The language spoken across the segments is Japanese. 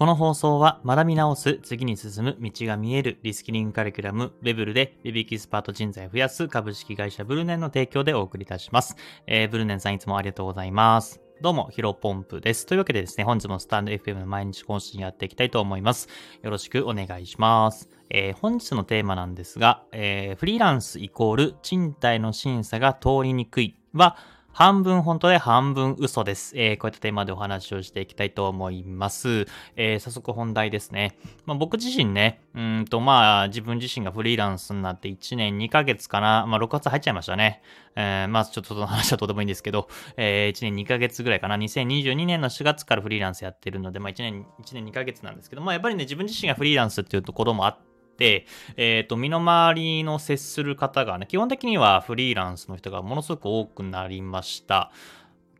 この放送は学び直す、次に進む、道が見える、リスキリングカリキュラム、ベブルでビビキスパート人材を増やす株式会社ブルネンの提供でお送りいたします。えー、ブルネンさんいつもありがとうございます。どうも、ヒロポンプです。というわけでですね、本日もスタンド FM の毎日更新やっていきたいと思います。よろしくお願いします。えー、本日のテーマなんですが、えー、フリーランスイコール賃貸の審査が通りにくいは、半分本当で半分嘘です。えー、こういったテーマでお話をしていきたいと思います。えー、早速本題ですね。まあ、僕自身ね、うんとまあ自分自身がフリーランスになって1年2ヶ月かな。まあ6月入っちゃいましたね。えー、まあちょっとその話はとてもいいんですけど、えー、1年2ヶ月ぐらいかな。2022年の4月からフリーランスやってるので、まあ1年、1年2ヶ月なんですけど、まあやっぱりね自分自身がフリーランスっていうところもあって、、えっ、ー、と、身の回りの接する方がね、基本的にはフリーランスの人がものすごく多くなりました。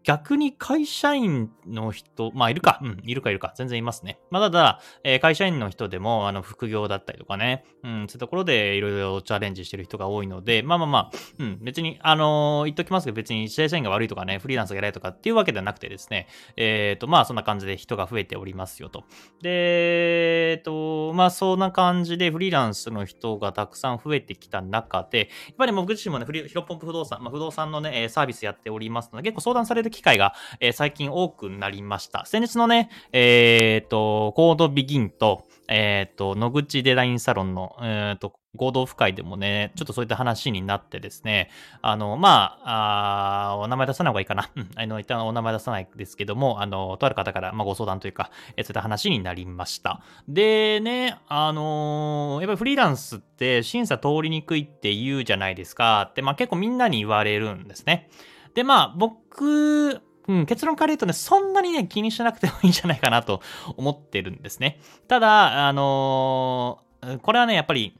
逆に会社員の人、まあいるか、うん、いるかいるか、全然いますね。まあただ、えー、会社員の人でも、あの、副業だったりとかね、うん、そういうところでいろいろチャレンジしてる人が多いので、まあまあまあ、うん、別に、あのー、言っときますけど、別に会社員が悪いとかね、フリーランスが偉いとかっていうわけではなくてですね、えっ、ー、と、まあそんな感じで人が増えておりますよと。で、えっ、と、まあそんな感じでフリーランスの人がたくさん増えてきた中で、やっぱり僕自身もね、フリヒロポンプ不動産、まあ不動産のね、サービスやっておりますので、結構相談される機会が、えー、最近多くなりました。先日のね、えっ、ー、と、コードビギンと、えっ、ー、と、野口デザインサロンの、えっ、と、合同会でもね、ちょっとそういった話になってですね、あの、まあ、あお名前出さない方がいいかな。あの、一旦お名前出さないですけども、あの、とある方から、まあ、ご相談というか、えそういった話になりました。でね、あのー、やっぱりフリーランスって審査通りにくいって言うじゃないですかって、まあ、結構みんなに言われるんですね。で、まあ、僕うん、結論から言うとね、そんなにね、気にしなくてもいいんじゃないかなと思ってるんですね。ただ、あのー、これはね、やっぱり、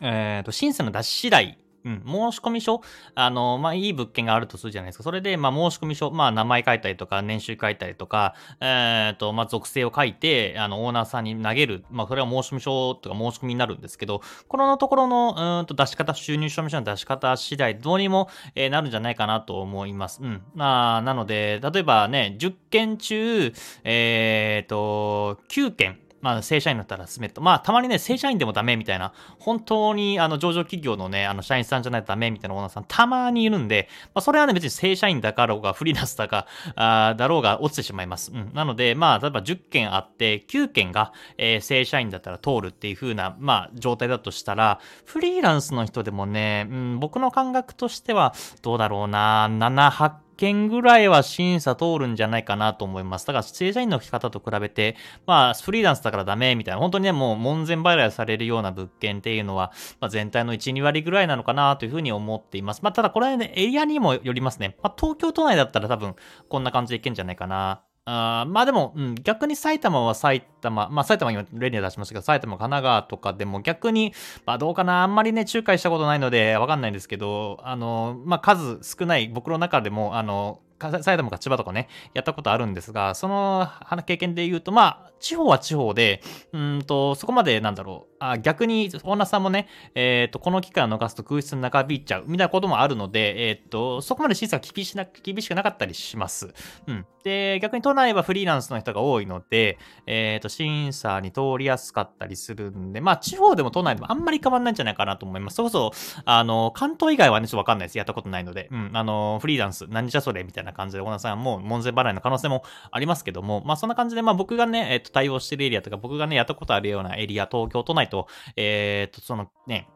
えっ、ー、と、審査の出し次第うん、申込書、あの、まあ、いい物件があるとするじゃないですか。それで、まあ、申込書、まあ、名前書いたりとか、年収書いたりとか、えっ、ー、と、まあ、属性を書いて、あの、オーナーさんに投げる。まあ、それは申込書とか申し込みになるんですけど、このところの、うんと、出し方、収入証明書の出し方次第、どうにも、えー、なるんじゃないかなと思います。うん。まあ、なので、例えばね、10件中、えっ、ー、と、9件、まあ、正社員だったら進めると。まあ、たまにね、正社員でもダメみたいな、本当に、あの、上場企業のね、あの、社員さんじゃないとダメみたいなオーナーさん、たまにいるんで、まあ、それはね、別に正社員だかろうが、フリーランスだか、あだろうが、落ちてしまいます。うん。なので、まあ、例えば10件あって、9件が、えー、正社員だったら通るっていう風な、まあ、状態だとしたら、フリーランスの人でもね、うん、僕の感覚としては、どうだろうな、7、8件ぐらいは審査通るんじゃないかなと思います。だから、正社員の方と比べて、まあ、フリーランスだからダメみたいな、本当にね、もう門前払いされるような物件っていうのは、まあ、全体の1、2割ぐらいなのかなというふうに思っています。まあ、ただこれはね、エリアにもよりますね。まあ、東京都内だったら多分、こんな感じでいけんじゃないかな。あまあでも、うん、逆に埼玉は埼玉、まあ埼玉今例に出しましたけど、埼玉、神奈川とかでも逆に、まあどうかな、あんまりね、仲介したことないのでわかんないんですけど、あの、まあ数少ない僕の中でも、あの、埼玉か千葉とかね、やったことあるんですが、その経験で言うと、まあ、地方は地方で、うんと、そこまでなんだろう、あ逆に、オーナーさんもね、えっ、ー、と、この機会を逃すと空室に長引いちゃう、みたいなこともあるので、えっ、ー、と、そこまで審査が厳しな厳しくなかったりします。うん。で、逆に都内はフリーランスの人が多いので、えっ、ー、と、審査に通りやすかったりするんで、まあ、地方でも都内でもあんまり変わんないんじゃないかなと思います。そこそ、あの、関東以外はね、ちょっとわかんないです。やったことないので。うん。あの、フリーランス、何じゃそれみたいなな感じで、オーナーさんも門前払いの可能性もありますけども、まあ、そんな感じで、まあ、僕がね、えっ、と、対応してるエリアとか、僕がね、やったことあるようなエリア、東京都内と、えーえっ、と、そのね、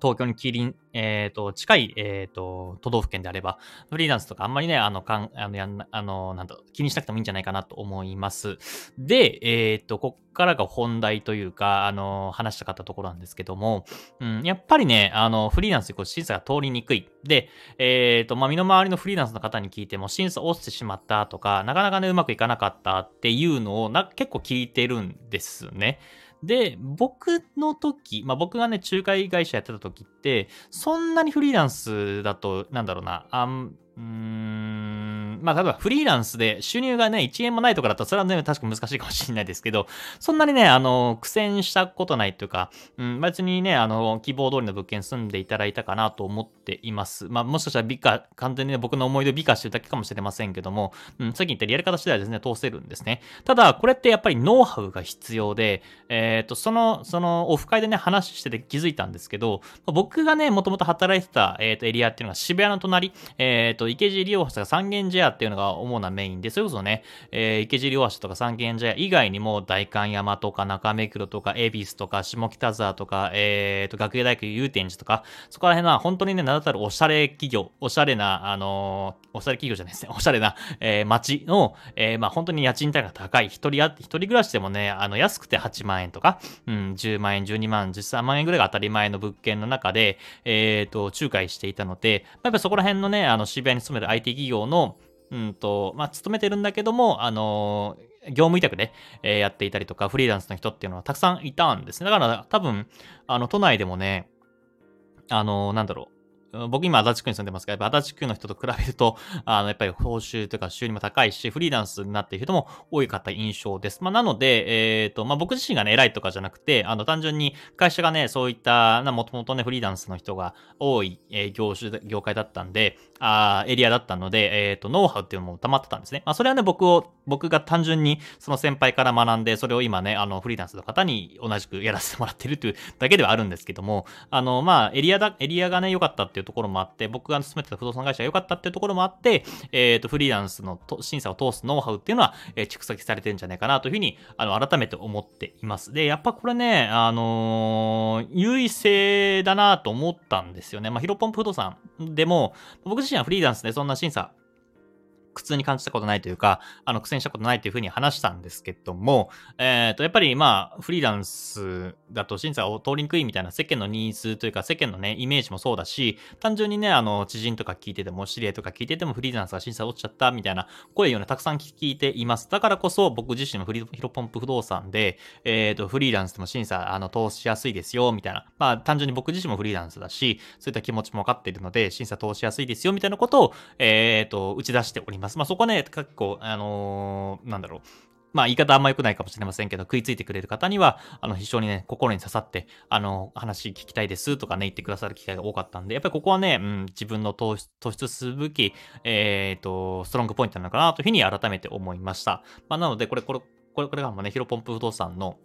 東京にキリン、えっ、ー、と、近い、えっ、ー、と、都道府県であれば、フリーランスとかあんまりね、あの、かん、あの、やん、あの、なんだ、気にしなくてもいいんじゃないかなと思います。で、えっ、ー、と、こっからが本題というか、あの、話したかったところなんですけども、うん、やっぱりね、あの、フリーランスでこう審査が通りにくい。で、えっ、と、まあ、身の回りのフリーランスの方に聞いても、審査落ちてしまったとか、なかなかね、うまくいかなかったっていうのをな、結構聞いてるんですね。で、僕の時、まあ僕がね、仲介会社やってた時って、そんなにフリーランスだと、なんだろうな、あん、うーん、まあ、例えばフリーランスで収入がね、1円もないとかだったら、それはね、確か難しいかもしれないですけど、そんなにね、あの、苦戦したことないというか、うん、別にね、あの、希望通りの物件住んでいただいたかなと思っています。まあ、もしかしたら美化、完全にね、僕の思い出を美化してるだけかもしれませんけども、うん、さっき言ったやり方次第はですね、通せるんですね。ただ、これってやっぱりノウハウが必要で、えっ、ー、と、その、その、オフ会でね、話してて気づいたんですけど、僕がね、もともと働いてた、えっ、ー、と、エリアっていうのが渋谷の隣、えっ、ー、と、池尻大橋が三軒茶屋っていうのが主なメインで、それこそね、えー、池尻大橋とか三軒茶屋以外にも、代官山とか中目黒とか、恵比寿とか、下北沢とか、え、ー、と、学芸大学祐天寺とか、そこら辺は本当にね、名だたるおしゃれ企業、おしゃれな、あのー、おしゃれ企業じゃないですね、おしゃれな、えー、街の、えー、まあ本当に家賃帯が高い、一人あ一人暮らしでもね、あの、安くて8万円とか、うん、10万円、12万、13万円ぐらいが当たり前の物件の中で、えっ、ー、と、仲介していたので、やっぱそこら辺のね、あの、渋谷に勤める IT 企業の、うんと、まあ、勤めてるんだけども、あの業務委託で、え、やっていたりとか、フリーランスの人っていうのはたくさんいたんですね。だから多分、あの、都内でもね、あのなんだろう、僕今足立区に住んでますが、やっぱ足立区の人と比べると、あの、やっぱり報酬というか収入も高いし、フリーランスになっている人も多いかった印象です。まあ、なので、えっ、ー、と、まあ、僕自身がね、偉いとかじゃなくて、あの、単純に会社がね、そういった、な、もともとね、フリーランスの人が多い、えー、業種、業界だったんで、あエリアだったので、えっ、ー、と、ノウハウっていうのも溜まってたんですね。まあ、それはね、僕を、僕が単純にその先輩から学んで、それを今ね、あの、フリーランスの方に同じくやらせてもらってるというだけではあるんですけども、あの、まあ、エリアだ、エリアがね、良かったっていうていうところもあって、僕が勤めてた不動産会社が良かったっていうところもあって、えっ、ー、と、フリーランスの審査を通すノウハウっていうのは、えー、蓄積されてるんじゃないかなというふうに、あの、改めて思っています。で、やっぱこれね、あのー、優位性だなと思ったんですよね。まあ、ヒロポンプ不動産でも、僕自身はフリーランスでそんな審査苦痛に感じたことないというか、あの、苦戦したことないというふうに話したんですけども、えっ、ー、と、やっぱりまあ、フリーランスだと審査を通りにくいみたいな世間のニーズというか、世間のね、イメージもそうだし、単純にね、あの、知人とか聞いてても、知り合いとか聞いてても、フリーランスが審査落ちちゃったみたいな声をね、たくさん聞いています。だからこそ、僕自身もフリヒロポンプ不動産で、えっ、ー、と、フリーランスでも審査、あの、通しやすいですよ、みたいな。まあ、単純に僕自身もフリーランスだし、そういった気持ちも分かっているので、審査通しやすいですよ、みたいなことを、えっ、ー、と、打ち出しております。ます。まあ、そこね、結構、あのー、なんだろう。まあ言い方あんま良くないかもしれませんけど、食いついてくれる方には、あの、非常にね、心に刺さって、あの、話聞きたいですとかね、言ってくださる機会が多かったんで、やっぱりここはね、うん、自分の突出すべき、えっ、ー、と、ストロングポイントなのかなというふうに改めて思いました。まあなので、これ、これ、これ、これがもね、ヒロポンプ不動産の、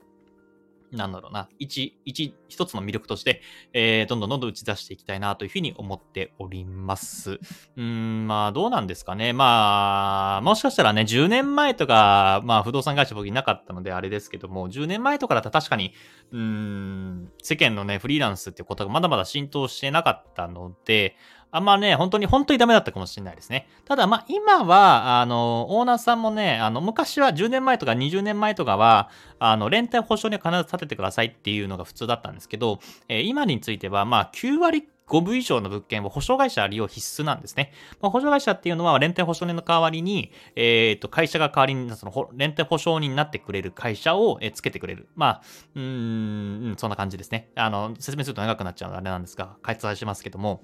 なんだろうな、一、一、一つの魅力として、えー、どんどんどんどん打ち出していきたいなというふうに思っております。うーん、まあ、どうなんですかね。まあ、もしかしたらね、10年前とか、まあ、不動産会社僕いなかったのであれですけども、10年前とかだったら確かに、うん、世間のね、フリーランスっていうことがまだまだ浸透してなかったので、あんまね、本当に、本当にダメだったかもしれないですね。ただ、まあ、今は、あの、オーナーさんもね、あの、昔は10年前とか20年前とかは、あの、連帯保証には必ず立ててくださいっていうのが普通だったんですけど、えー、今については、まあ、9割5分以上の物件を保証会社利用必須なんですね。まあ、保証会社っていうのは、連帯保証人の代わりに、えっ、ー、と、会社が代わりに、その、連帯保証人になってくれる会社を、つけてくれる。まあ、うーん、そんな感じですね。あの、説明すると長くなっちゃうのであれなんですが、開発しますけども、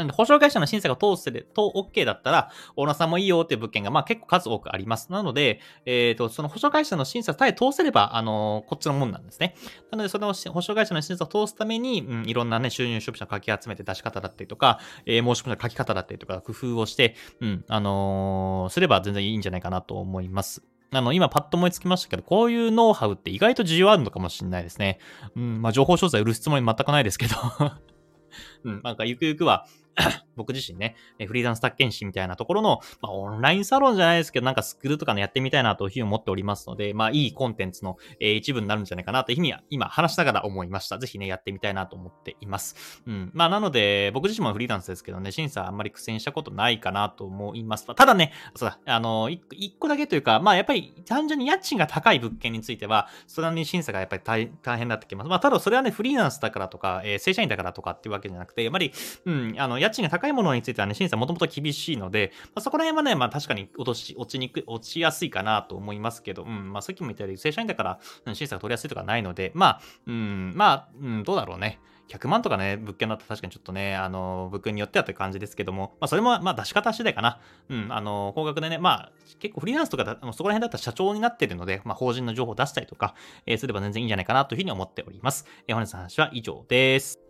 なので、保証会社の審査が通せると OK だったら、オーナーさんもいいよっていう物件が、まあ結構数多くあります。なので、えっ、ー、と、その保証会社の審査さえ通せれば、あのー、こっちのもんなんですね。なので、その保証会社の審査を通すために、うん、いろんなね、収入出費者をかき集めて出し方だったりとか、えー、申し込みの書き方だったりとか、工夫をして、うん、あのすれば全然いいんじゃないかなと思います。あの、今パッと思いつきましたけど、こういうノウハウって意外と需要あるのかもしれないですね。うん、まあ、情報商材売る質問全くないですけど うん、なんかゆくゆくは 僕自身ね、フリーランス宅建士みたいなところの、まあ、オンラインサロンじゃないですけど、なんかスクールとかね、やってみたいなというふうに思っておりますので、まあ、いいコンテンツの、えー、一部になるんじゃないかなというふうには、今話しながら思いました。ぜひね、やってみたいなと思っています。うん。まあ、なので、僕自身もフリーランスですけどね、審査あんまり苦戦したことないかなと思います。ただね、そうだ、あの、一個だけというか、まあ、やっぱり単純に家賃が高い物件については、それなりに審査がやっぱり大大変になってきます。まあ、ただそれはね、フリーランスだからとか、えー、正社員だからとかっていうわけじゃなくて、やっぱり、うん、あの、家家賃が高いものについてはね、審査もともと厳しいので、まあ、そこら辺はね、まあ確かに落とし、落ちにくい、落ちやすいかなと思いますけど、うん、まあさっきも言ったように、正社員だから、うん、審査が取りやすいとかないので、まあ、うん、まあ、うん、どうだろうね。100万とかね、物件だったら確かにちょっとね、あの、物件によってはという感じですけども、まあ、それも、まあ、出し方次第かな。うん、あの、高額でね、まあ、結構フリーランスとかだ、そこら辺だったら社長になってるので、まあ、法人の情報を出したりとか、えー、すれば全然いいんじゃないかなというふうに思っております。えー、本日の話は以上です。